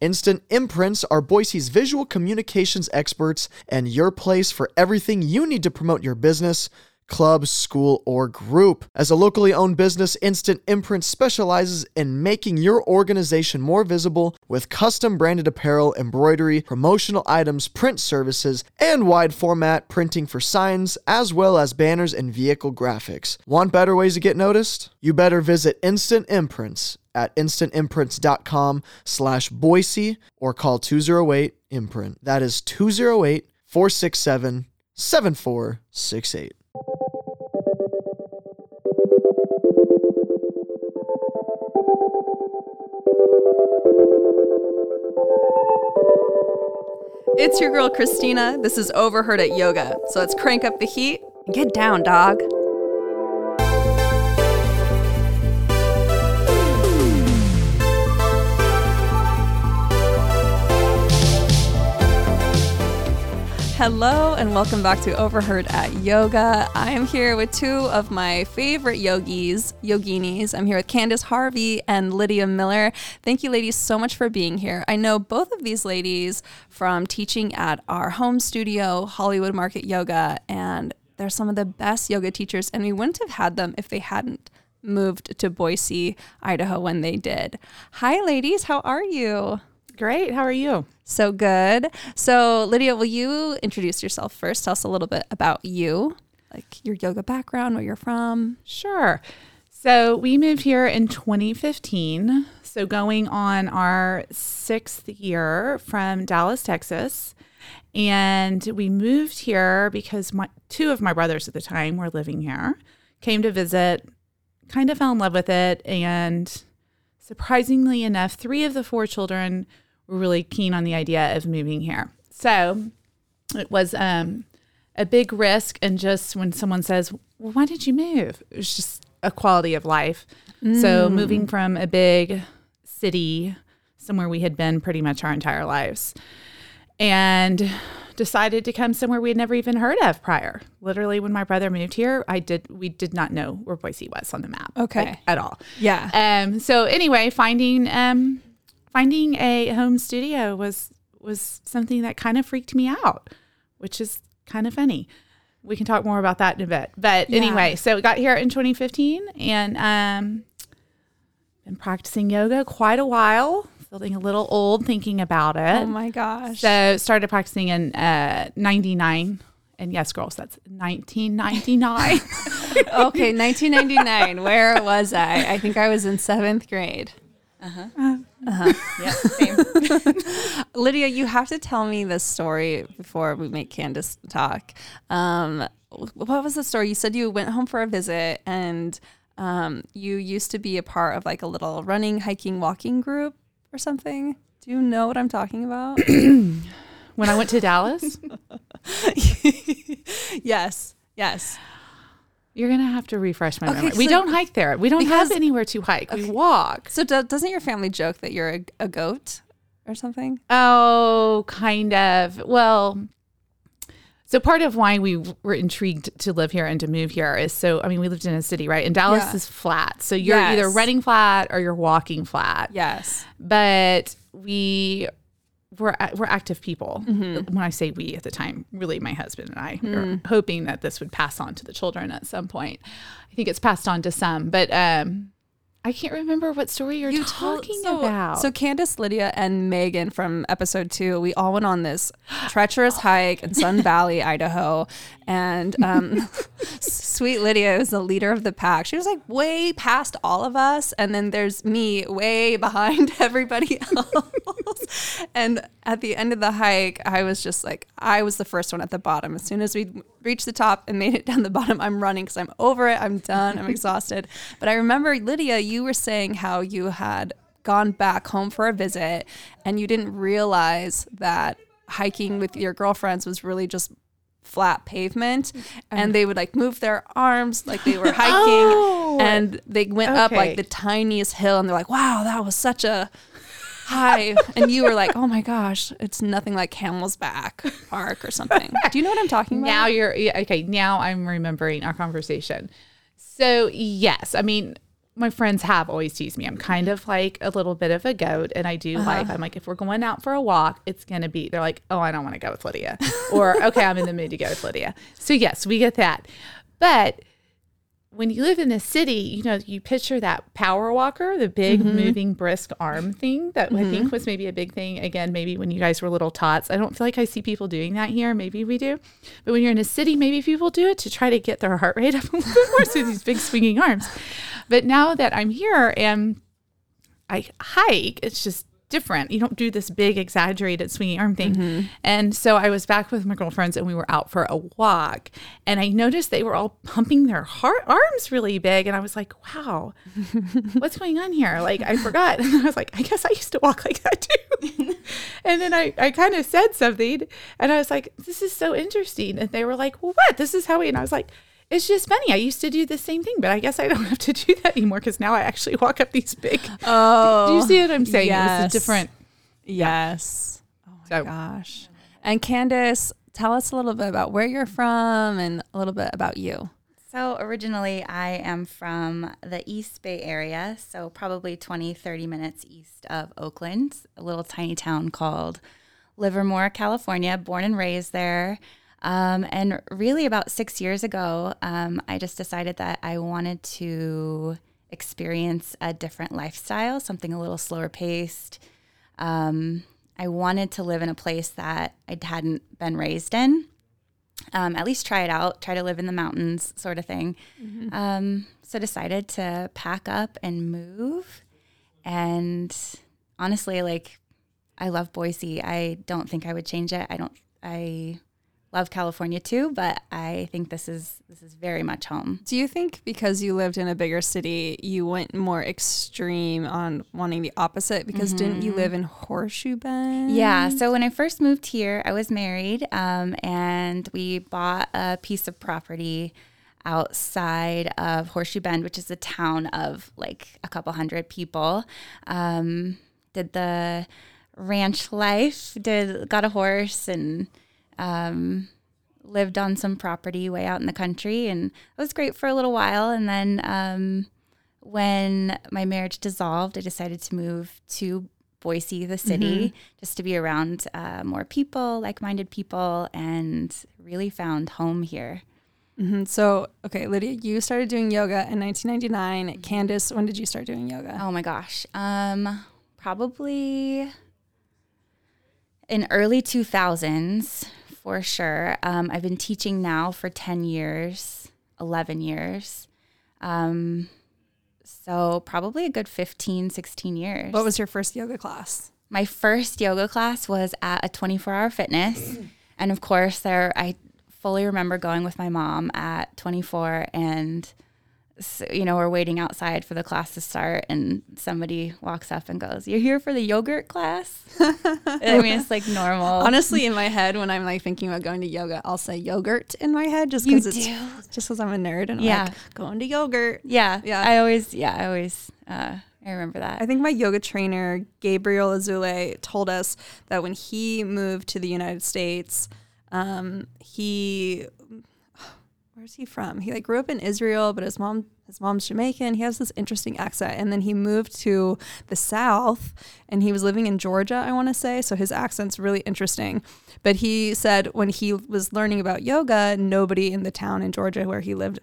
Instant Imprints are Boise's visual communications experts and your place for everything you need to promote your business, club, school, or group. As a locally owned business, Instant Imprints specializes in making your organization more visible with custom branded apparel, embroidery, promotional items, print services, and wide format printing for signs, as well as banners and vehicle graphics. Want better ways to get noticed? You better visit Instant Imprints at instantimprints.com slash Boise or call 208 imprint. That is 208 467 7468. It's your girl Christina. This is Overheard at Yoga. So let's crank up the heat and get down, dog. Hello and welcome back to Overheard at Yoga. I am here with two of my favorite yogis, yoginis. I'm here with Candace Harvey and Lydia Miller. Thank you, ladies, so much for being here. I know both of these ladies from teaching at our home studio, Hollywood Market Yoga, and they're some of the best yoga teachers, and we wouldn't have had them if they hadn't moved to Boise, Idaho when they did. Hi, ladies, how are you? Great. How are you? So good. So, Lydia, will you introduce yourself first? Tell us a little bit about you, like your yoga background, where you're from. Sure. So, we moved here in 2015. So, going on our sixth year from Dallas, Texas. And we moved here because my, two of my brothers at the time were living here, came to visit, kind of fell in love with it. And surprisingly enough, three of the four children were really keen on the idea of moving here. So it was um, a big risk. And just when someone says, well, why did you move? It was just a quality of life. Mm. So moving from a big city, somewhere we had been pretty much our entire lives, and decided to come somewhere we had never even heard of prior. Literally, when my brother moved here, I did we did not know where Boise was on the map. Okay, like, at all. Yeah. Um. So anyway, finding um finding a home studio was was something that kind of freaked me out, which is kind of funny. We can talk more about that in a bit. But yeah. anyway, so we got here in 2015 and um been practicing yoga quite a while. Feeling a little old thinking about it. Oh my gosh. So started practicing in uh 99 and yes, girls, that's 1999. okay, 1999. Where was I? I think I was in seventh grade. Uh-huh. Uh, uh-huh. yeah, same. Lydia, you have to tell me this story before we make Candace talk. Um, what was the story? You said you went home for a visit and um, you used to be a part of like a little running, hiking, walking group or something. Do you know what I'm talking about? when I went to Dallas? yes. Yes. You're gonna have to refresh my okay, memory. We don't hike there. We don't have anywhere to hike. Okay. We walk. So do, doesn't your family joke that you're a, a, goat or something? Oh, kind of. Well, so part of why we were intrigued to live here and to move here is so. I mean, we lived in a city, right? And Dallas yeah. is flat, so you're yes. either running flat or you're walking flat. Yes. But we we're we're active people. Mm-hmm. When I say we at the time, really my husband and I mm. are hoping that this would pass on to the children at some point. I think it's passed on to some, but um, I can't remember what story you're you talking told, so, about. So Candace, Lydia, and Megan from episode two, we all went on this treacherous hike in Sun Valley, Idaho, and um, sweet Lydia was the leader of the pack. She was like way past all of us, and then there's me way behind everybody else. and at the end of the hike, I was just like, I was the first one at the bottom. As soon as we reached the top and made it down the bottom, I'm running because I'm over it. I'm done. I'm exhausted. But I remember Lydia, you were saying how you had gone back home for a visit and you didn't realize that hiking with your girlfriends was really just flat pavement mm-hmm. and they would like move their arms like they were hiking Oh. and they went up like the tiniest hill and they're like wow that was such a high and you were like oh my gosh it's nothing like camel's back park or something do you know what i'm talking about Now you're okay. Now I'm remembering our conversation. So yes, I mean my friends have always teased me. I'm kind of like a little bit of a goat, and I do uh-huh. like. I'm like, if we're going out for a walk, it's gonna be. They're like, oh, I don't want to go with Lydia, or okay, I'm in the mood to go with Lydia. So yes, we get that, but when you live in a city, you know, you picture that power walker, the big mm-hmm. moving brisk arm thing that I think mm-hmm. was maybe a big thing again, maybe when you guys were little tots. I don't feel like I see people doing that here. Maybe we do. But when you're in a city, maybe people do it to try to get their heart rate up a little bit more. through these big swinging arms. But now that I'm here and I hike, it's just different. You don't do this big exaggerated swinging arm thing. Mm-hmm. And so I was back with my girlfriends and we were out for a walk and I noticed they were all pumping their heart arms really big and I was like, "Wow. what's going on here?" Like I forgot. And I was like, "I guess I used to walk like that too." and then I I kind of said something and I was like, "This is so interesting." And they were like, well, "What? This is how we." And I was like, it's just funny. I used to do the same thing, but I guess I don't have to do that anymore because now I actually walk up these big. oh do you oh, see what I'm saying? It yes. was a different. yes oh my So- gosh and candace tell us a little bit about where you're from and a little bit about you So originally, I am from the East Bay area, so probably 20, 30 minutes east of Oakland, a little tiny town called Livermore, California, born and raised there. Um, and really, about six years ago, um, I just decided that I wanted to experience a different lifestyle, something a little slower paced. Um, I wanted to live in a place that I hadn't been raised in um, at least try it out, try to live in the mountains, sort of thing. Um, so decided to pack up and move. And honestly, like I love Boise. I don't think I would change it. I don't. I love California too, but I think this is this is very much home. Do you think because you lived in a bigger city, you went more extreme on wanting the opposite? Because didn't you live in Horseshoe Bend? Yeah. So when I first moved here, I was married, um, and we bought a piece of property outside of Horseshoe Bend, which is a town of like a couple hundred people. Um, did the ranch life, did got a horse, and um, lived on some property way out in the country, and it was great for a little while. And then um, when my marriage dissolved, I decided to move to Boise, the city, just to be around uh, more people, like minded people, and really found home here. Mhm. So, okay, Lydia, you started doing yoga in 1999. Candace, when did you start doing yoga? Oh my gosh. Um, probably in early 2000s for sure. Um, I've been teaching now for 10 years, 11 years. Um, so probably a good 15, 16 years. What was your first yoga class? My first yoga class was at a 24 hour fitness. And of course, there, I fully remember going with my mom at 24 and, you know, we're waiting outside for the class to start and somebody walks up and goes, You're here for the yogurt class? I mean, it's like normal. Honestly, in my head, when I'm like thinking about going to yoga, I'll say yogurt in my head just because it's just because I'm a nerd and I'm Yeah. like going to yogurt. yeah. Yeah. I always, yeah, I always, uh, I remember that. I think my yoga trainer, Gabriel Azule, told us that when he moved to the United States, um, he where's he from? He like grew up in Israel, but his mom his mom's Jamaican. He has this interesting accent, and then he moved to the South, and he was living in Georgia, I want to say. So his accent's really interesting. But he said when he was learning about yoga, nobody in the town in Georgia where he lived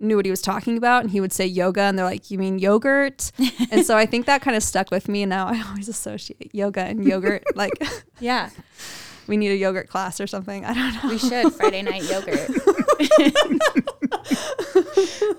knew what he was talking about and he would say yoga and they're like you mean yogurt and so i think that kind of stuck with me and now i always associate yoga and yogurt like yeah, we need a yogurt class or something i don't know we should Friday night yogurt.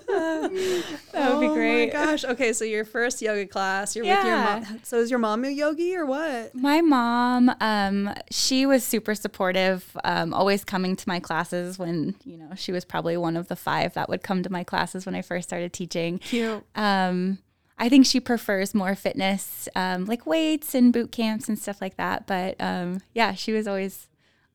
that would be great. oh my gosh okay so your first yoga class you're with your Yeah. mom so is your mom a yogi or what My mom, um, she was super supportive, um, always coming to my classes when, you know, she was probably one of the five that would come to my classes when I first started teaching. cute Um, I think she prefers more fitness, um, like weights and boot camps and stuff like that. But um, yeah, she was always,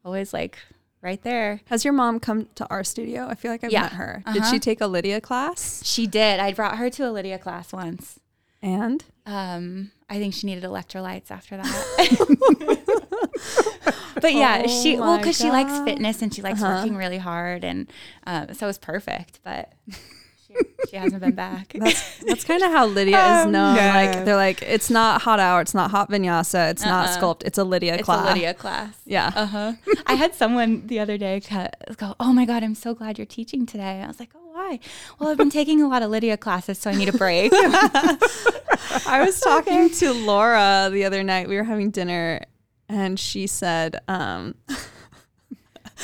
always like right there. Has your mom come to our studio? I feel like I've Yeah. met her. Did Uh-huh. she take a Lydia class? She did. I brought her to a Lydia class once. And Um, I think she needed electrolytes after that. but yeah, Oh she well because she likes fitness and she likes Uh-huh. working really hard, and um, so it was perfect. But she, hasn't been back. that's that's kind of how Lydia is Oh, known. no. Like they're like, it's not hot hour, it's not hot vinyasa, it's not Uh-uh. sculpt, it's a Lydia it's class. a Lydia class. Yeah. Uh huh. I had someone the other day go, "Oh my god, I'm so glad you're teaching today." I was like, "Oh, why?" Well, I've been taking a lot of Lydia classes, so I need a break. I was talking to Laura the other night. We were having dinner, and she said, um,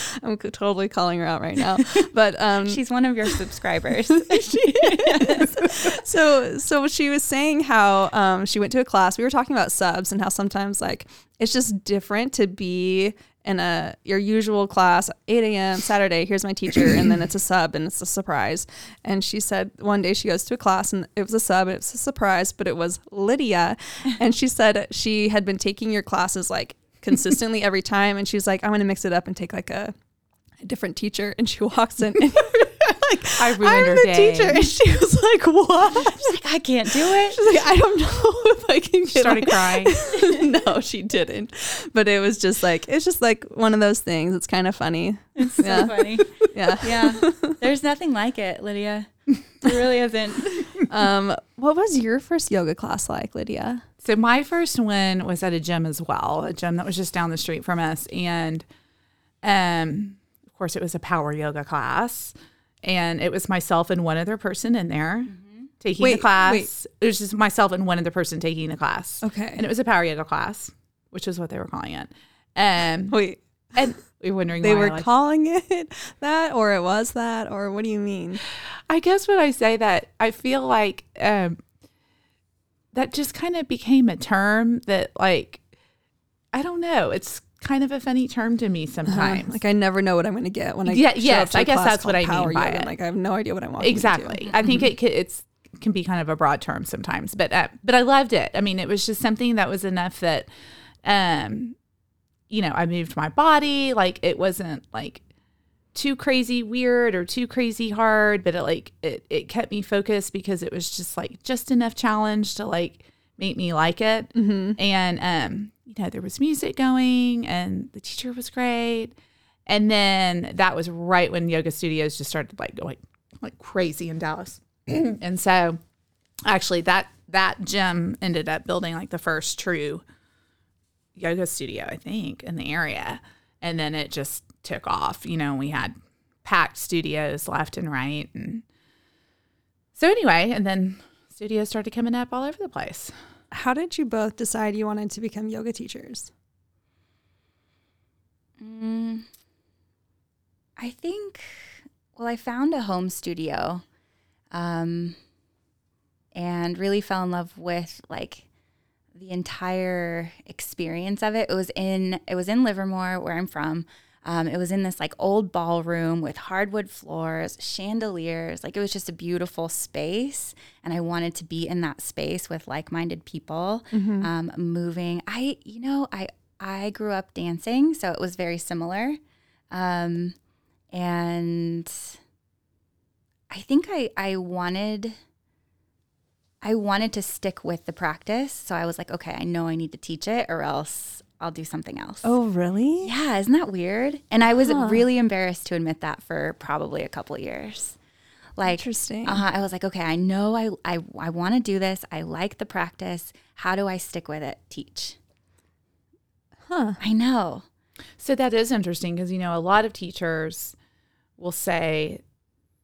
"I'm totally calling her out right now." But um, She's one of your subscribers. so so she was saying how um, she went to a class. We were talking about subs and how sometimes like it's just different to be in a your usual class 8 a.m saturday here's my teacher and then it's a sub and it's a surprise and she said one day she goes to a class and it was a sub and it was a surprise but it was lydia and she said she had been taking your classes like consistently every time and she's like i'm gonna mix it up and take like a, a different teacher and she walks in and like I ruined I'm her the day. teacher and she was like what She's like, "I can't do it." She's like, I don't know if I can She started my-" crying. no, she didn't. But it was just like it's just like one of those things. It's kind of funny. It's so Yeah. funny. Yeah. Yeah. There's nothing like it, Lydia. There really isn't. Um, what was your first yoga class like, Lydia? So my first one was at a gym as well, a gym that was just down the street from us, and um, of course it was a power yoga class, and it was myself and one other person in there taking Wait, the class. wait. It was just myself and one other person taking the class. Okay. and it was a power yoga class, which is what they were calling it. Um, Wait, and you're wondering they were like- calling it that, or it was that, or what do you mean? I guess when I say that, I feel like um, that just kind of became a term that, like, I don't know. It's kind of a funny term to me sometimes. Like I never know what I'm going to get when I Yeah, show up yes, I guess that's what I mean by yoga. it. Like I have no idea what I'm walking exactly. I think it can, it's can be kind of a broad term sometimes, but uh, but I loved it. I mean, it was just something that was enough that, um, you know, I moved my body. Like it wasn't like too crazy weird or too crazy hard, but it like it it kept me focused because it was just like just enough challenge to like make me like it. Mm-hmm. And um, you know, there was music going, and the teacher was great. And then that was right when yoga studios just started like going like crazy in Dallas. and so actually that that gym ended up building like the first true yoga studio, I think, in the area. And then it just took off. You know, we had packed studios left and right. And so anyway, and then studios started coming up all over the place. How did you both decide you wanted to become yoga teachers? Mm, I think, well, I found a home studio um, and really fell in love with like the entire experience of it. It was in it was in Livermore, where I'm from. Um, it was in this like old ballroom with hardwood floors, chandeliers. Like it was just a beautiful space, and I wanted to be in that space with like-minded people, um, moving. I, you know, I I grew up dancing, so it was very similar, um, and I think I I wanted I wanted to stick with the practice. So I was like, okay, I know I need to teach it or else I'll do something else. Oh, really? Yeah, isn't that weird? And I was Huh. really embarrassed to admit that for probably a couple years. Like, Interesting. uh, I was like, okay, I know I I, I want to do this. I like the practice. How do I stick with it? Teach. Huh. I know. So that is interesting because you know a lot of teachers will say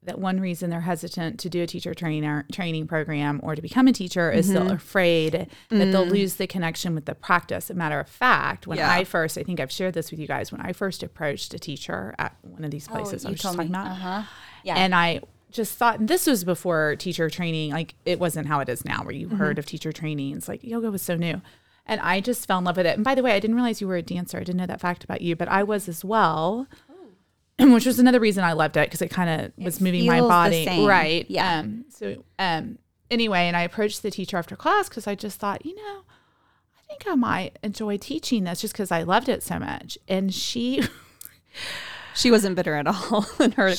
that one reason they're hesitant to do a teacher trainer training program or to become a teacher is they're mm-hmm. afraid that they'll mm. lose the connection with the practice. A matter of fact, when Yeah. I first, I think I've shared this with you guys, when I first approached a teacher at one of these oh, places I you was talking me. about, Uh-huh. Yeah. and I just thought and this was before teacher training. Like it wasn't how it is now, where you mm-hmm. heard of teacher trainings, like yoga was so new. And I just fell in love with it. And by the way, I didn't realize you were a dancer. I didn't know that fact about you, but I was as well. Which was another reason I loved it because it kind of was moving my body. Right. Yeah. Um, so um anyway, and I approached the teacher after class because I just thought, you know, I think I might enjoy teaching this just because I loved it so much. And she, She wasn't bitter at all in her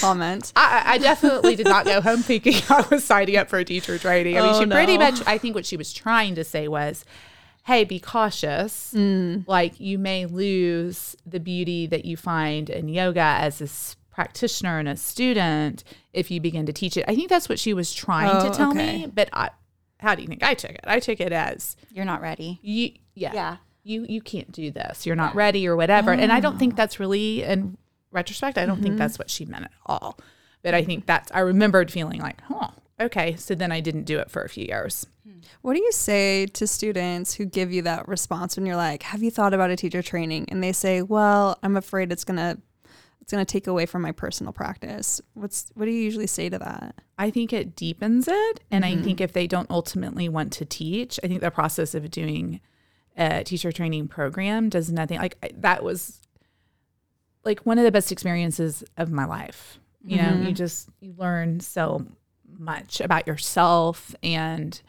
comment. I, I definitely did not go home thinking I was signing up for a teacher training. I mean, Oh, she pretty much, I think what she was trying to say was, hey, be cautious. Mm. Like, you may lose the beauty that you find in yoga as a practitioner and a student if you begin to teach it. I think that's what she was trying Oh, to tell okay. me. But I, how do you think I took it? I took it as, You're not ready. you, yeah, Yeah. you you can't do this. You're not ready or whatever. And I don't Oh. think that's really in retrospect. I don't Mm-hmm. think that's what she meant at all. But I think that's I remembered feeling like, huh, okay. So then I didn't do it for a few years. What do you say to students who give you that response when you're like, "Have you thought about a teacher training?" and they say, "Well, I'm afraid it's gonna it's gonna take away from my personal practice." What's what do you usually say to that? I think it deepens it. And Mm-hmm. I think if they don't ultimately want to teach, I think the process of doing a teacher training program does nothing. Like that was like one of the best experiences of my life. You know, Mm-hmm. you just you learn so much about yourself and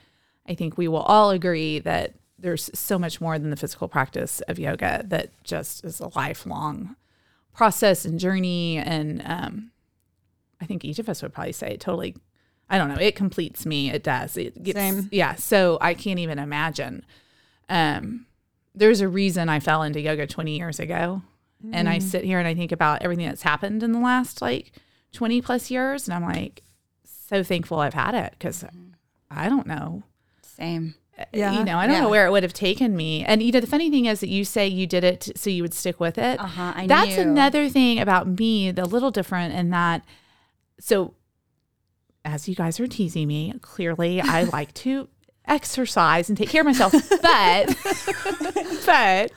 I think we will all agree that there's so much more than the physical practice of yoga that just is a lifelong process and journey and um I think each of us would probably say it totally I don't know, it completes me. It does. It gets Same. yeah, so I can't even imagine. Um there's a reason I fell into yoga 20 years ago. And I sit here and I think about everything that's happened in the last like 20 plus years and I'm like so thankful I've had it cuz I don't know. Same. Yeah. You know, I don't Yeah. know where it would have taken me. And you know, the funny thing is that you say you did it so you would stick with it. Uh-huh, I That's knew. another thing about me, the little different in that. So, as you guys are teasing me, clearly I like to exercise and take care of myself, but but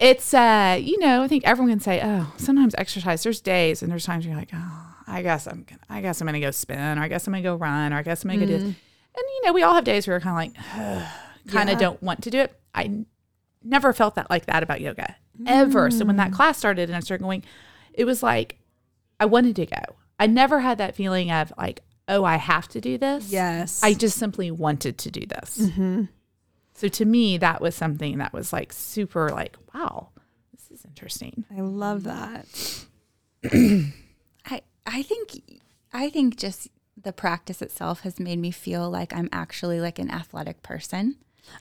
it's uh you know I think everyone can say oh sometimes exercise there's days and there's times you're like oh I guess I'm gonna I guess I'm gonna go spin or I guess I'm gonna go run or I guess I'm gonna go do this. Mm. and you know we all have days where we're kind of like kind of Yeah. don't want to do it I never felt that like that about yoga ever so when that mm. class started and I started going it was like I wanted to go I never had that feeling of like oh I have to do this Yes. I just simply wanted to do this. Mm-hmm. So to me, that was something that was like super like, wow, this is interesting. I love that. I think I think just the practice itself has made me feel like I'm actually like an athletic person.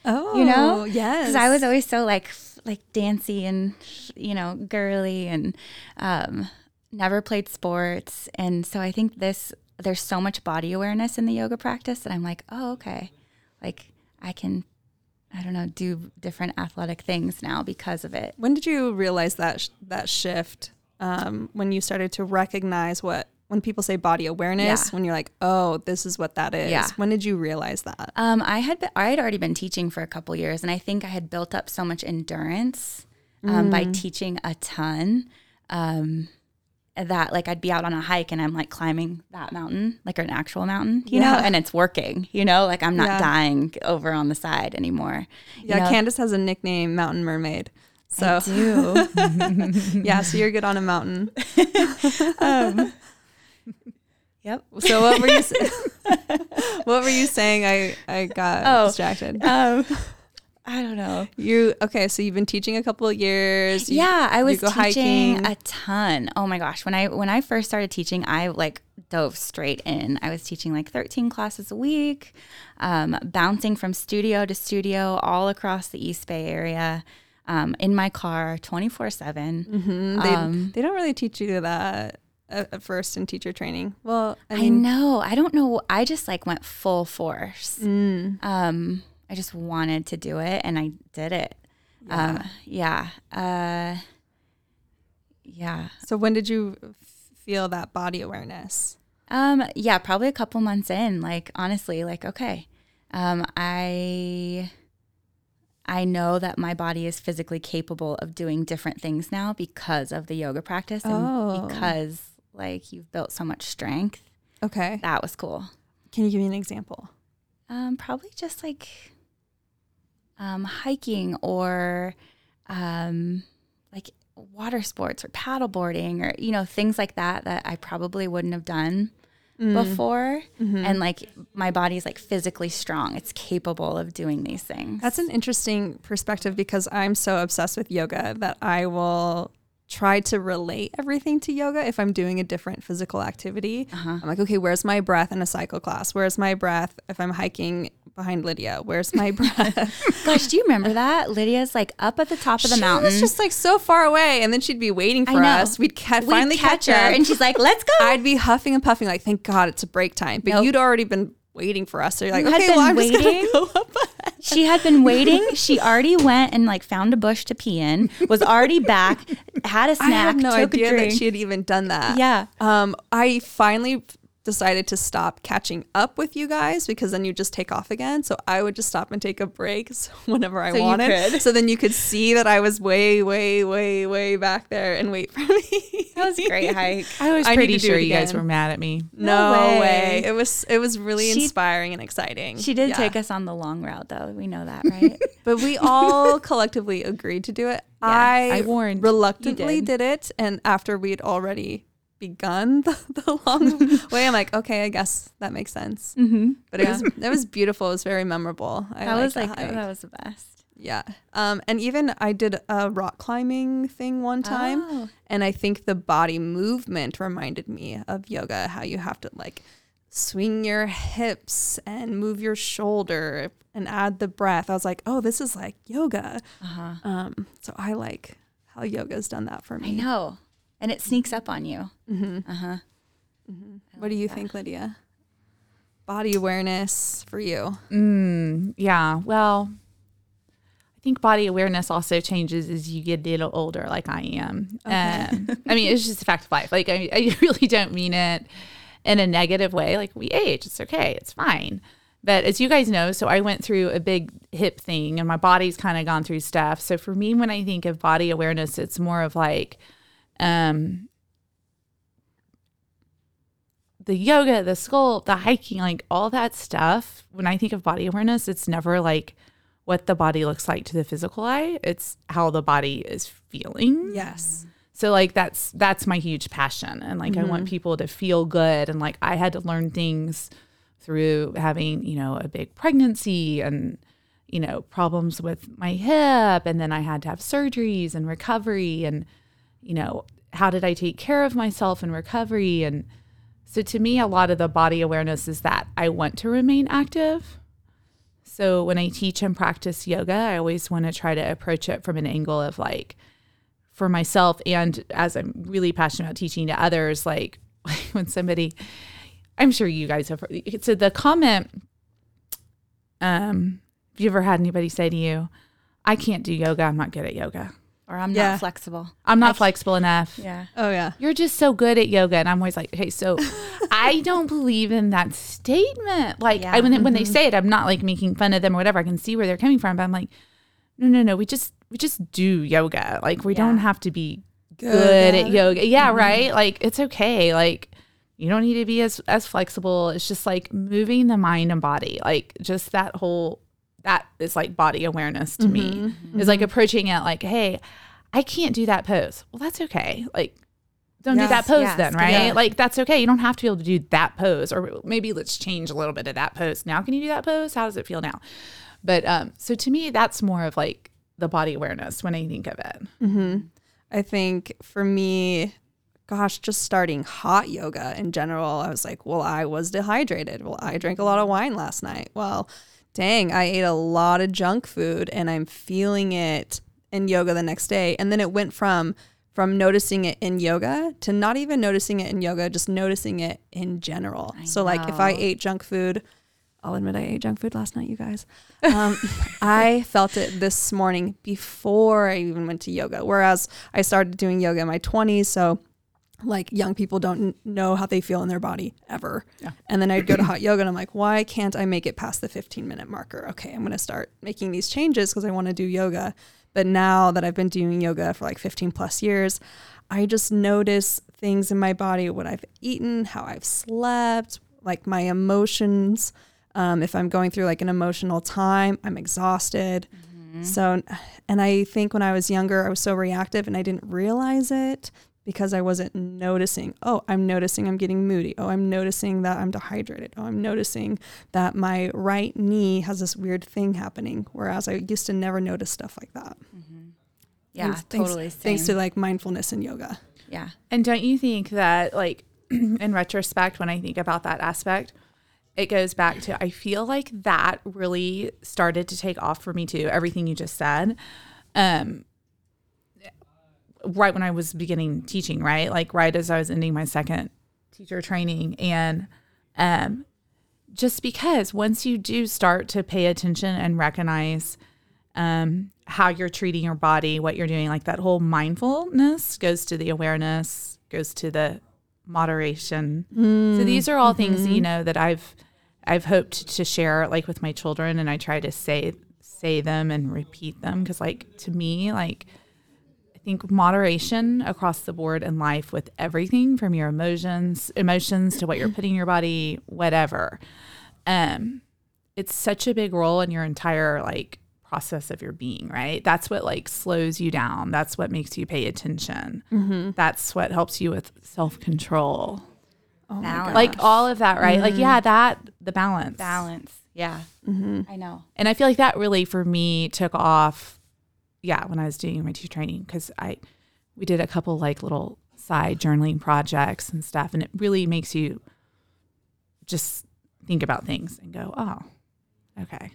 Oh, You know? yes. Because I was always so like like dancy and you know girly and um, never played sports, and so I think this there's so much body awareness in the yoga practice that I'm like, oh okay, like I can, I don't know, do different athletic things now because of it. When did you realize that sh- that shift? Um, when you started to recognize what when people say body awareness, Yeah. when you're like, oh, this is what that is. Yeah. When did you realize that? Um, I had been, I had already been teaching for a couple years, and I think I had built up so much endurance um, by teaching a ton um, that like I'd be out on a hike and I'm like climbing that mountain, like an actual mountain, you know, and it's working, you know, like I'm not Yeah. dying over on the side anymore. you Yeah, know? Candace has a nickname, Mountain Mermaid. So I do. yeah, so you're good on a mountain. yep. So what were you what were you saying? I I got Oh. distracted. Um, I don't know. You okay? So you've been teaching a couple of years. You- yeah, I was teaching hiking. a ton. Oh my gosh, when I when I first started teaching, I like dove straight in. I was teaching like 13 classes a week, um, bouncing from studio to studio all across the East Bay area, um, in my car, 24 seven. Mhm. They, Um, they don't really teach you that at, first in teacher training. Well, I I, know. I don't know. I just like went full force. mm, Um, I just wanted to do it, and I did it. Um, yeah. Uh, yeah. so when did you f- feel that body awareness? Um, yeah, probably a couple months in. Like honestly, like okay, um, I I know that my body is physically capable of doing different things now because of the yoga practice and Oh. because like you've built so much strength. Okay, That was cool. can you give me an example? Um, probably just like um, hiking or um, like water sports or paddleboarding or you know things like that that I probably wouldn't have done before, Mm-hmm. and like my body's like physically strong. It's capable of doing these things. That's an interesting perspective because I'm so obsessed with yoga that I will try to relate everything to yoga if I'm doing a different physical activity. I'm like, okay, where's my breath in a cycle class? Where's my breath if I'm hiking behind Lydia? Where's my breath? Gosh, do you remember that? Lydia's like up at the top of the she mountain. was just like so far away, and then she'd be waiting I for know. us. We'd ca- finally catch, her, and she's like, "Let's go." I'd be huffing and puffing, like, thank God it's a break time. But Nope. you'd already been waiting for us. So you're like, You had okay, been well, I'm just gonna go up. She had been waiting. She already went and like found a bush to pee in. Was already back. Had a snack. I had no took a idea that drink. she had even done that. Yeah. Um, I finally decided to stop catching up with you guys because then you just take off again. So I would just stop and take a break whenever I So wanted. So then you could see that I was way, way, way, way back there and wait for me. That was a great hike. I was I pretty sure you guys were mad at me. No, way. way. It was it was really She- inspiring and exciting. She did Yeah. take us on the long route, though. We know that, right? But we all collectively agreed to do it. I, I warned. reluctantly did. did. it. And after we'd already begun the, the long way, I'm like, okay, I guess that makes sense. mm-hmm. But it was it was beautiful. It was very memorable. I That was like hike. that was the best. yeah. Um, and even I did a rock climbing thing one time, Oh. and I think the body movement reminded me of yoga. How you have to like swing your hips and move your shoulder and add the breath. I was like, oh, this is like yoga. Uh-huh. Um, so I like how yoga's done that for me. I know, and it sneaks up on you. hmm Uh huh. What do you think, Lydia? Body awareness for you. Mm, yeah. Well, I think body awareness also changes as you get a little older, like I am. Um, I mean, it's just a fact of life. Like, I, I really don't mean it in a negative way. Like, we age, it's okay, it's fine. But as you guys know, so I went through a big hip thing and my body's kind of gone through stuff. So for me, when I think of body awareness, it's more of like, um, the yoga, the sculpt, the hiking, like all that stuff. When I think of body awareness, it's never like what the body looks like to the physical eye. It's how the body is feeling. Yes. So like that's that's my huge passion and like I want people to feel good and like I had to learn things through having, you know, a big pregnancy and you know, problems with my hip and then I had to have surgeries and recovery and you know, how did I take care of myself in recovery and so to me a lot of the body awareness is that I want to remain active. So when I teach and practice yoga, I always want to try to approach it from an angle of like for myself and as I'm really passionate about teaching to others, like when somebody, I'm sure you guys have, so the comment, um, have you ever had anybody say to you, I can't do yoga, I'm not good at yoga. Or I'm Yeah. not flexible. I'm not flexible enough. Yeah. Oh yeah. You're just so good at yoga. And I'm always like, hey, so I don't believe in that statement. Like I, Yeah. when, when they mm-hmm. say it, I'm not like making fun of them or whatever. I can see where they're coming from, but I'm like, no, no, no. We just, we just do yoga. Like we don't have to be good, at yoga. Yeah. Mm-hmm. Right. Like it's okay. Like you don't need to be as, as flexible. It's just like moving the mind and body. Like just that whole, that is like body awareness to me is like approaching it like, Hey, I can't do that pose. Well, that's okay. Like, don't do that pose yes, then, right? Yeah. Like, that's okay. You don't have to be able to do that pose, or maybe let's change a little bit of that pose. Now, can you do that pose? How does it feel now? But um, so to me, that's more of like the body awareness when I think of it. hmm I think for me, gosh, just starting hot yoga in general, I was like, well, I was dehydrated. Well, I drank a lot of wine last night. Well, dang, I ate a lot of junk food and I'm feeling it in yoga the next day. And then it went from from noticing it in yoga to not even noticing it in yoga, just noticing it in general. so like if I ate junk food, I'll admit I ate junk food last night, you guys. Um, I felt it this morning before I even went to yoga. Whereas I started doing yoga in my 20s. So, like, young people don't know how they feel in their body ever. And then I'd go to hot yoga and I'm like, why can't I make it past the 15 minute marker? Okay, I'm going to start making these changes because I want to do yoga. But now that I've been doing yoga for like 15 plus years, I just notice things in my body, what I've eaten, how I've slept, like my emotions. Um, if I'm going through like an emotional time, I'm exhausted. So, and I think when I was younger, I was so reactive and I didn't realize it. Because I wasn't noticing. Oh, I'm noticing I'm getting moody. Oh, I'm noticing that I'm dehydrated. Oh, I'm noticing that my right knee has this weird thing happening. Whereas I used to never notice stuff like that. Yeah, Thanks- thanks- totally. Thanks to like mindfulness and yoga. yeah. And don't you think that, like, in retrospect, when I think about that aspect, it goes back to I feel like that really started to take off for me too. Everything you just said, um, right when I was beginning teaching, right, like right as I was ending my second teacher training, and um, just because once you do start to pay attention and recognize um, how you're treating your body, what you're doing, like that whole mindfulness goes to the awareness, goes to the moderation. so these are all things you know that I've I've hoped to share like with my children, and I try to say say them and repeat them. Because like to me like think moderation across the board in life with everything from your emotions, emotions to what you're putting in your body, whatever. Um, it's such a big role in your entire like process of your being, right? That's what like slows you down. That's what makes you pay attention. That's what helps you with self control. Oh my Balance. God. Like all of that, right? Like yeah, that the balance. balance. Yeah. Mm-hmm. I know. And I feel like that really for me took off yeah, when I was doing my teacher training cuz I we did a couple like little side journaling projects and stuff and it really makes you just think about things and go, "Oh, okay."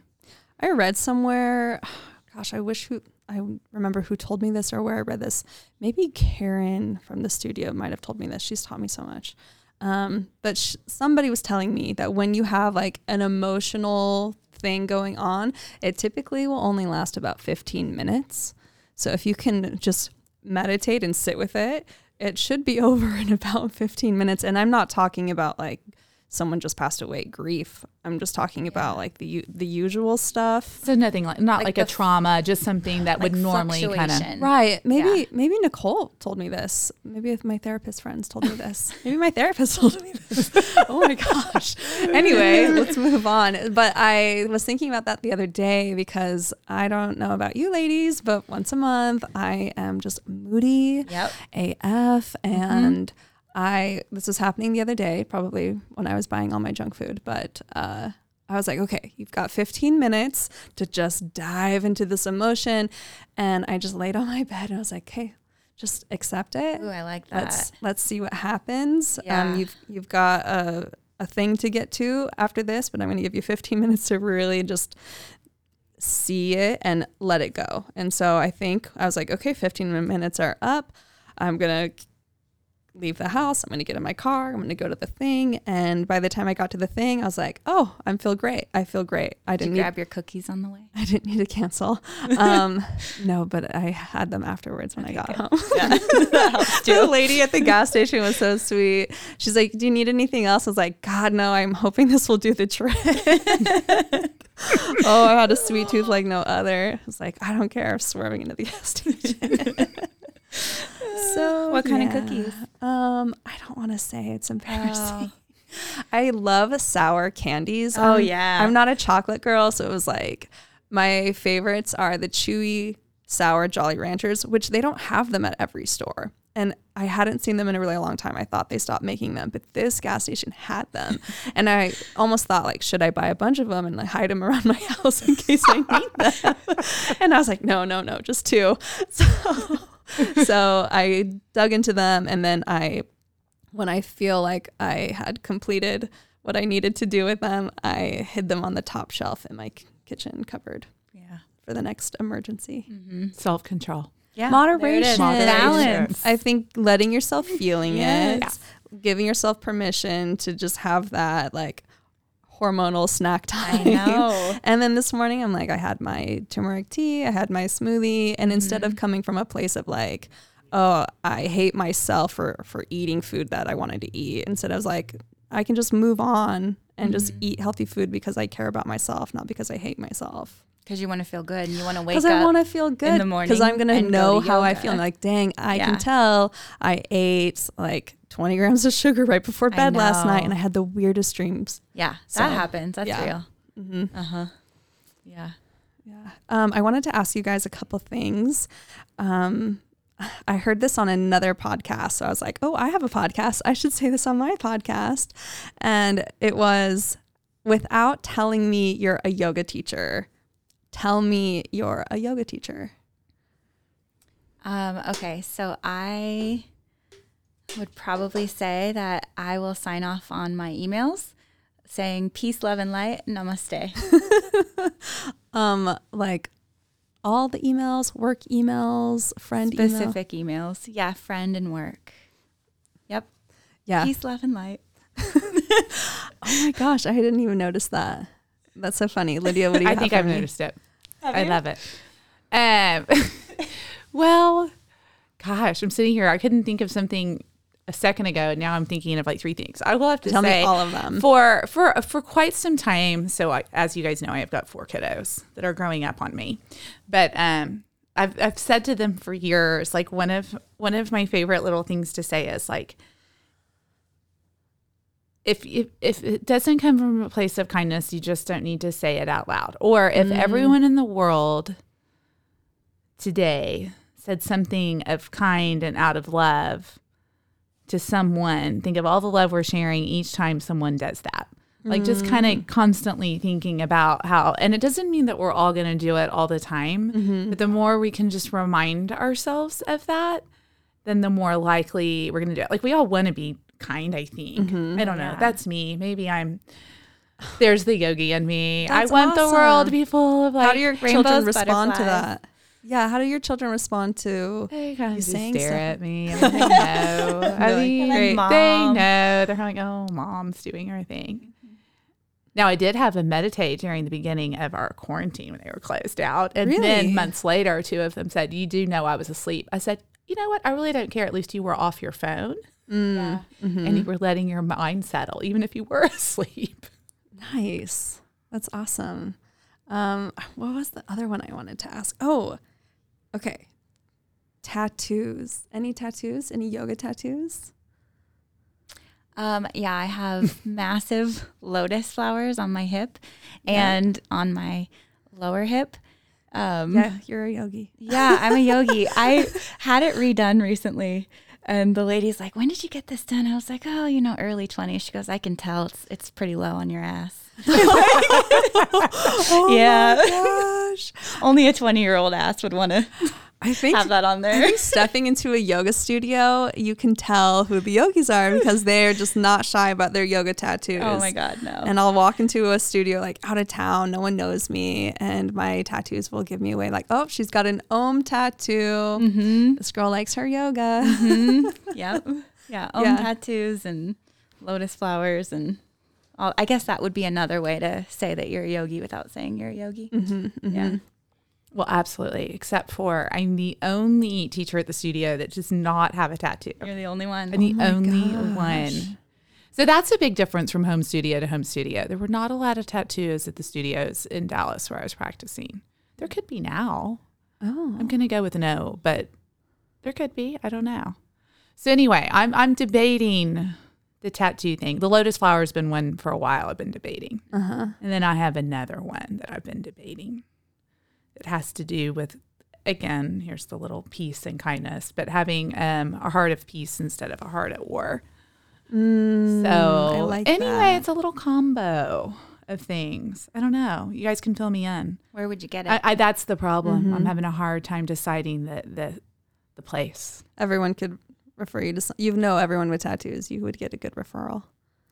I read somewhere, gosh, I wish who I remember who told me this or where I read this. Maybe Karen from the studio might have told me this. She's taught me so much. Um, but sh- somebody was telling me that when you have like an emotional thing going on, it typically will only last about 15 minutes. So if you can just meditate and sit with it, it should be over in about 15 minutes. And I'm not talking about like someone just passed away grief. I'm just talking about like the the usual stuff. So nothing like not like, Like a trauma, just something that Like would normally kind of. Right. Maybe Yeah. maybe Nicole told me this. Maybe if my therapist friends told me this. Maybe my therapist told me this. Oh my gosh. Anyway, let's move on. But I was thinking about that the other day because I don't know about you ladies, but once a month I am just moody Yep. AF mm-hmm. and I this was happening the other day, probably when I was buying all my junk food, but uh I was like, okay, you've got 15 minutes to just dive into this emotion. And I just laid on my bed and I was like, okay, just accept it. Ooh, I like that. Let's let's see what happens. Yeah. Um, you've you've got a a thing to get to after this, but I'm going to give you 15 minutes to really just see it and let it go. And so I think I was like, okay, 15 minutes are up. I'm going to leave the house. I'm going to get in my car. I'm going to go to the thing. And by the time I got to the thing, I was like, oh, I feel great. I feel great. I Did didn't you need grab your cookies on the way? I didn't need to cancel. Um, no, but I had them afterwards when I got home. the lady at the gas station was so sweet. She's like, "Do you need anything else?" I was like, "God, no. I'm hoping this will do the trick." oh, I had a sweet tooth like no other. I was like, "I don't care." I'm swerving into the gas station. So, What kind of cookies? Um, I don't want to say. It's embarrassing. I love sour candies. Oh, I'm- yeah. I'm not a chocolate girl, so it was like my favorites are the chewy sour Jolly Ranchers, which they don't have them at every store. And I hadn't seen them in a really long time. I thought they stopped making them, but this gas station had them. and I almost thought like, should I buy a bunch of them and like hide them around my house in case I need them? and I was like, no, no, no, just two. So, so I dug into them and then I when I feel like I had completed what I needed to do with them, I hid them on the top shelf in my k- kitchen cupboard Yeah. for the next emergency. Mm-hmm. self control. Yeah. Moderation. there it is. Moderation. Balance. I think letting yourself feeling Yes. it, giving yourself permission to just have that like hormonal snack time. I know. And then this morning, I'm like, I had my turmeric tea, I had my smoothie, and instead of mm-hmm. coming from a place of like, oh, I hate myself for for eating food that I wanted to eat, instead I was like, I can just move on and just mm-hmm. eat healthy food because I care about myself, not because I hate myself. Because you want to feel good and you want to wake up. Because I want to feel good in the morning Because I'm gonna go know to how I yoga. feel. Like, dang, I Yeah. can tell I ate like 20 grams of sugar right before bed last night, and I had the weirdest dreams. yeah, So, that happens. That's yeah. real. Mm-hmm. Uh huh. Yeah. Yeah. Um, I wanted to ask you guys a couple things. Um, I heard this on another podcast. So I was like, oh, I have a podcast. I should say this on my podcast. And it was without telling me you're a yoga teacher, tell me you're a yoga teacher. Um, okay, so I would probably say that I will sign off on my emails saying peace, love, and light. Namaste. Um, like all the emails, work emails, friend email. Specific emails. Yeah, friend and work. Yep. Yeah. Peace, love, and light. Oh my gosh, I didn't even notice that. That's so funny. Lydia, what do you I have think for I've me? noticed it. I love it. Um, well, gosh, I'm sitting here. I couldn't think of something a second ago, and now I'm thinking of like three things. I will have to Tell me say all of them. for for for quite some time. So, I, as you guys know, I've got four kiddos that are growing up on me, but um, I've I've said to them for years, like one of one of my favorite little things to say is like. If, if if it doesn't come from a place of kindness, you just don't need to say it out loud. Or if everyone in the world today said something of kind and out of love to someone, think of all the love we're sharing each time someone does that. Like just mm. kind of constantly thinking about how, and it doesn't mean that we're all going to do it all the time, mm-hmm. but the more we can just remind ourselves of that, then the more likely we're going to do it. Like we all want to be kind, I think. Mm-hmm. I don't know. That's me. Maybe I'm. There's the yogi in me. That's I want the world to be full of like How do your children respond to that? Yeah, how do your children respond to They kind You of just saying stare stuff. at me. I they know. I like, mean, "Great." they Mom. know. They're kind of like, oh, mom's doing her thing. Mm-hmm. Now, I did have them meditate during the beginning of our quarantine when they were closed out. And Really? then months later, two of them said, You do know I was asleep. I said, You know what? I really don't care. At least you were off your phone mm, Yeah. Mm-hmm. and you were letting your mind settle, even if you were asleep. Nice. That's awesome. Um, what was the other one I wanted to ask? Oh, okay. Tattoos. Any tattoos? Any yoga tattoos? Um, yeah, I have massive lotus flowers on my hip and on my lower hip. Um, Yeah, you're a yogi. Yeah, I'm a yogi. I had it redone recently. And the lady's like, "When did you get this done?" I was like, "Oh, you know, early 20s." She goes, "I can tell it's it's pretty low on your ass." yeah, Gosh. only a 20 year old ass would want to I think have that on I there. think stepping into a yoga studio, you can tell who the yogis are because they're just not shy about their yoga tattoos. Oh my god, no! And I'll walk into a studio like out of town, no one knows me, and my tattoos will give me away. Like, oh, she's got an Om tattoo. mm-hmm. This girl likes her yoga. Yep. Yeah. Om Yeah. tattoos and lotus flowers and. I guess that would be another way to say that you're a yogi without saying you're a yogi. Mm-hmm, Yeah. Well, absolutely. Except for I'm the only teacher at the studio that does not have a tattoo. You're the only one. I'm the only gosh. one. So that's a big difference from home studio to home studio. There were not a lot of tattoos at the studios in Dallas where I was practicing. There could be now. Oh, I'm going to go with no, but there could be. I don't know. So anyway, I'm I'm debating the tattoo thing. The lotus flower has been one for a while. I've been debating, uh huh. and then I have another one that I've been debating. It has to do with again. Here's the little peace and kindness, but having um, a heart of peace instead of a heart at war. Mm, So like anyway, that. it's a little combo of things. I don't know. You guys can fill me in. Where would you get it? I, I, that's the problem. Mm-hmm. I'm having a hard time deciding the the the place. everyone could refer you to. Some, you know, everyone with tattoos, you would get a good referral.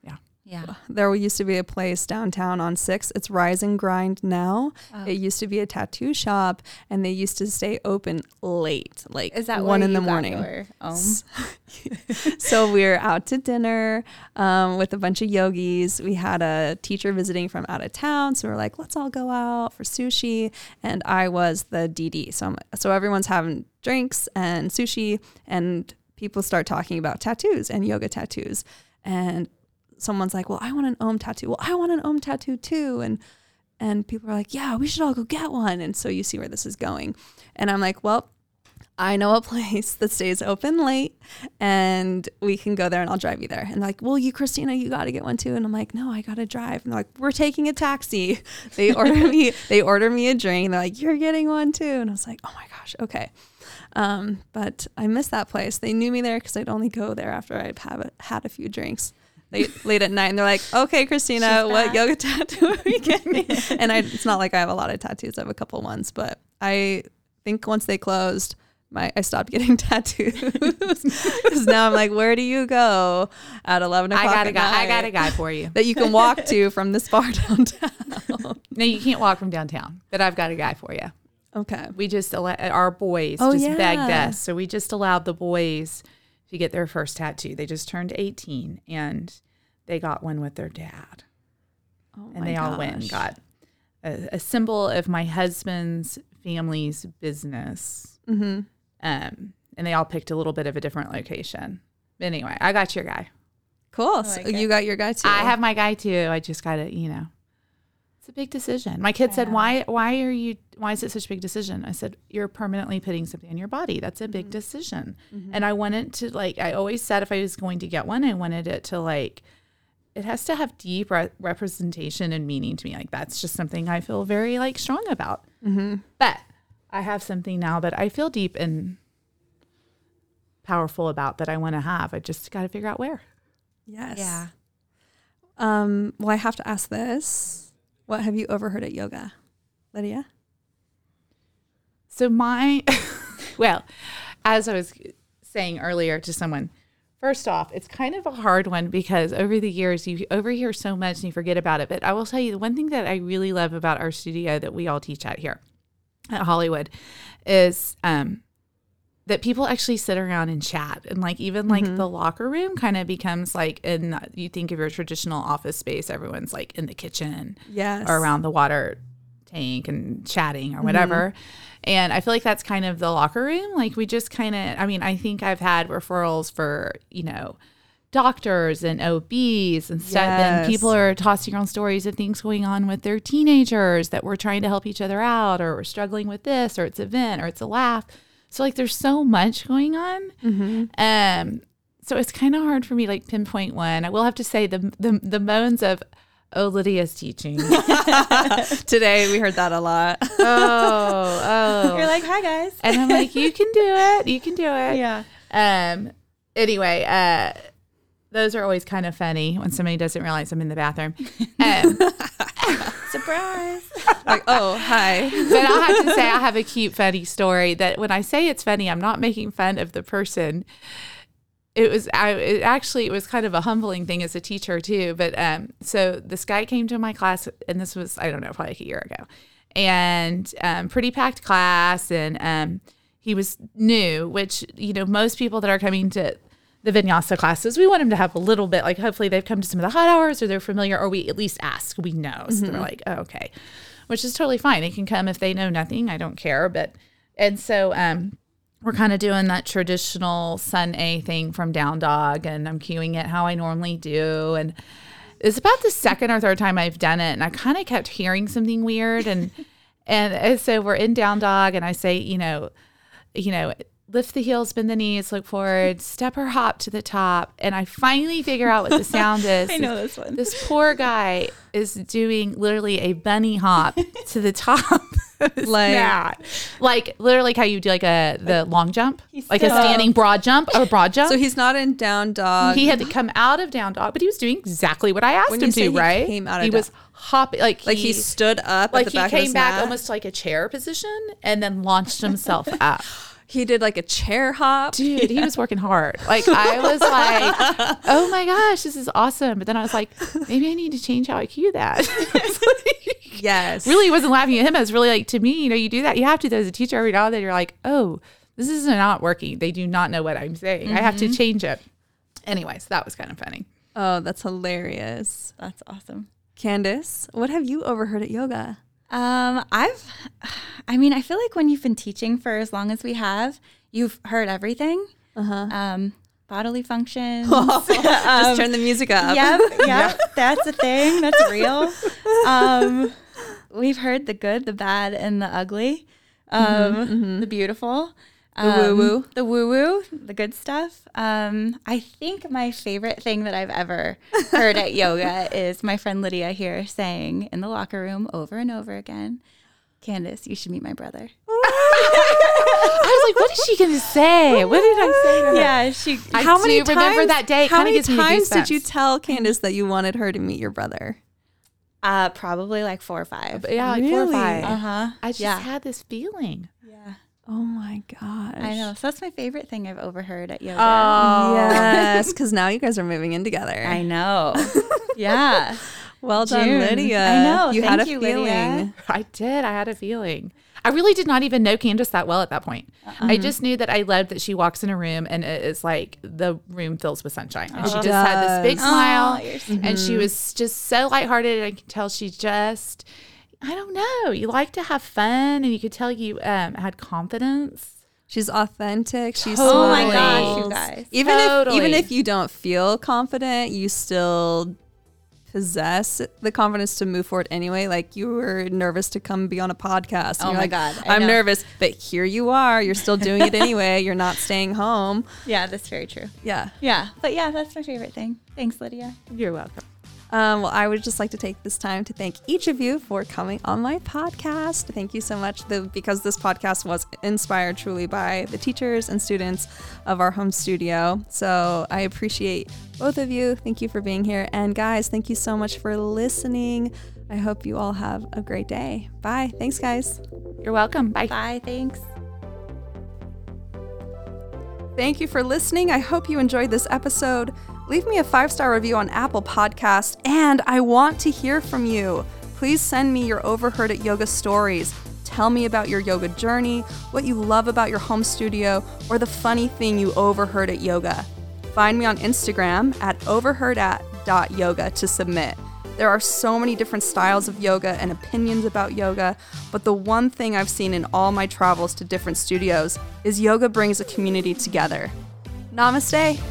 yeah. Yeah there used to be a place downtown on Six. It's Rise and Grind now. Oh. It used to be a tattoo shop, and they used to stay open late, like Is that one in the morning. your Om? So we were out to dinner um, with a bunch of yogis. We had a teacher visiting from out of town, so we are like, "Let's all go out for sushi." And I was the DD, so I'm, so everyone's having drinks and sushi, and people start talking about tattoos and yoga tattoos, and someone's like, "Well, I want an Om tattoo." Well, I want an Om tattoo too, and and people are like, "Yeah, we should all go get one." And so you see where this is going, and I'm like, "Well." I know a place that stays open late and we can go there and I'll drive you there. And like, well, you, Christina, you got to get one too. And I'm like, no, I got to drive. And they're like, we're taking a taxi. They order me, they order me a drink. They're like, you're getting one too. And I was like, oh my gosh, okay. Um, but I miss that place. They knew me there because I'd only go there after I'd have a, had a few drinks. Late, late at night, and they're like, "Okay, Christina, what back." yoga tattoo are we getting?" and I, it's not like I have a lot of tattoos. I have a couple ones, but I think once they closed, my I stopped getting tattoos because now I'm like, "Where do you go at 11 o'clock? I o'clock?" got a guy. I got a guy for you. that you can walk to from this far downtown. No, you can't walk from downtown, but I've got a guy for you. okay. We just our boys Oh, just begged us, so we just allowed the boys to get their first tattoo. They just turned 18 and they got one with their dad, Oh and they all went and got a, a symbol of my husband's family's business. Mm-hmm. Um, and they all picked a little bit of a different location. Anyway, I got your guy. Cool. like so it. you got your guy too. I have my guy too. I just got to, you know, it's a big decision. My kid said, Yeah. "Why? Why are you? Why is it such a big decision?" I said, "You're permanently putting something in your body. That's a big decision." And I wanted to like. I always said if I was going to get one, I wanted it to like. It has to have deep re- representation and meaning to me. Like that's just something I feel very like strong about. Mm-hmm. But I have something now that I feel deep and powerful about that I want to have. I just got to figure out where. Yes. Yeah. Um, well, I have to ask this. What have you overheard at yoga, Lydia? So my, well, as I was saying earlier to someone, first off, it's kind of a hard one because over the years you overhear so much and you forget about it. But I will tell you the one thing that I really love about our studio that we all teach at here at Hollywood is um, that people actually sit around and chat and like even like the locker room kind of becomes like in you think of your traditional office space everyone's like in the kitchen Yes. or around the water tank and chatting or whatever. And I feel like that's kind of the locker room. Like we just kind of, I mean, I think I've had referrals for, you know, doctors and OBs and stuff. And people are tossing around stories of things going on with their teenagers that we're trying to help each other out or we're struggling with this or it's a vent or it's a laugh. So like there's so much going on. Um, so it's kind of hard for me like pinpoint one. I will have to say the the, the moans of oh Lydia's teaching. Today we heard that a lot. oh, oh. You're like, hi guys. and I'm like, you can do it. You can do it. Yeah. Um. Anyway, uh, those are always kind of funny when somebody doesn't realize I'm in the bathroom. Um, Surprise. like, oh, hi. but I'll have to say I have a cute, funny story that when I say it's funny, I'm not making fun of the person. It was I it actually it was kind of a humbling thing as a teacher too. But um, so this guy came to my class, and this was I don't know probably like a year ago, and um, pretty packed class, and um, he was new, which you know most people that are coming to the vinyasa classes, we want them to have a little bit like hopefully they've come to some of the hot hours or they're familiar, or we at least ask, we know, so they're like, oh, okay, which is totally fine. They can come if they know nothing. I don't care, but and so um we're kind of doing that traditional Sun A thing from Down Dog, and I'm cueing it how I normally do. And it's about the second or third time I've done it, and I kind of kept hearing something weird. And, and and so we're in Down Dog, and I say, you know, you know, lift the heels, bend the knees, look forward, step or hop to the top, and I finally figure out what the sound is. I know this one. This poor guy is doing literally a bunny hop to the top. Like- like literally how you do like a the long jump, like a up. Uh, standing broad jump or broad jump. So he's not in down dog. he had to come out of down dog, but he was doing exactly what I asked When him to. he right? came out of he was hopping like like he stood up like at the he back of came his back mat. almost like a chair position and then launched himself up. He did like a chair hop. Dude, he was working hard. Like I was like, oh my gosh, this is awesome. But then I was like, maybe I need to change how I cue that. Yes. really wasn't laughing at him. I was really like, to me, you know, you do that. You have to, as a teacher, every now and then you're like, oh, this is not working. They do not know what I'm saying. I have to mm-hmm. change it. Anyways, that was kind of funny. Oh, that's hilarious. That's awesome. Candace, what have you overheard at yoga? Um, I've, I mean, I feel like when you've been teaching for as long as we have, you've heard everything. Uh-huh. Um, bodily functions. Just turn the music up. yep, yep, that's a thing. That's real. Um, we've heard the good, the bad, and the ugly, um, the beautiful. The woo woo. the woo woo, the good stuff. Um, I think my favorite thing that I've ever heard at yoga is my friend Lydia here saying in the locker room over and over again, Candace, you should meet my brother. I was like, what is she going to say? What did I say to her? Yeah, she. I how many remember times, that day. How many me times did you tell Candace that you wanted her to meet your brother? Uh, probably like four or five. Yeah, like four or five. Uh huh. I just yeah. had this feeling. Yeah. Oh my gosh. I know. So that's my favorite thing I've overheard at yoga. Oh, Yes, because now you guys are moving in together. I know. yeah. well done, Lydia. I know. You Thank had a you, feeling. Lydia. I did. I had a feeling. I really did not even know Candace that well at that point. Uh-uh. I just knew that I loved that she walks in a room and it is like the room fills with sunshine. And she It just had this big smile Oh, so- and Mm-hmm. she was just so lighthearted. I can tell she just, I don't know, you like to have fun and you could tell you um, had confidence. She's authentic. She's Oh my gosh, you guys. Even if even if you don't feel confident, you still possess the confidence to move forward anyway. Like you were nervous to come be on a podcast. Oh my like, God, I I'm know. nervous, but here you are. You're still doing it anyway. You're not staying home. Yeah, that's very true. Yeah. Yeah. But yeah, that's my favorite thing. Thanks, Lydia. You're welcome. Um, well, I would just like to take this time to thank each of you for coming on my podcast. Thank you so much. The, because this podcast was inspired truly by the teachers and students of our home studio. So I appreciate both of you. Thank you for being here. And guys, thank you so much for listening. I hope you all have a great day. Bye. Thanks, guys. You're welcome. Bye. Bye. Thanks. Thank you for listening. I hope you enjoyed this episode. Leave me a five star review on Apple Podcast, and I want to hear from you. Please send me your overheard at yoga stories. Tell me about your yoga journey, what you love about your home studio, or the funny thing you overheard at yoga. Find me on Instagram at overheardat.yoga to submit. There are so many different styles of yoga and opinions about yoga, but the one thing I've seen in all my travels to different studios is yoga brings a community together. Namaste.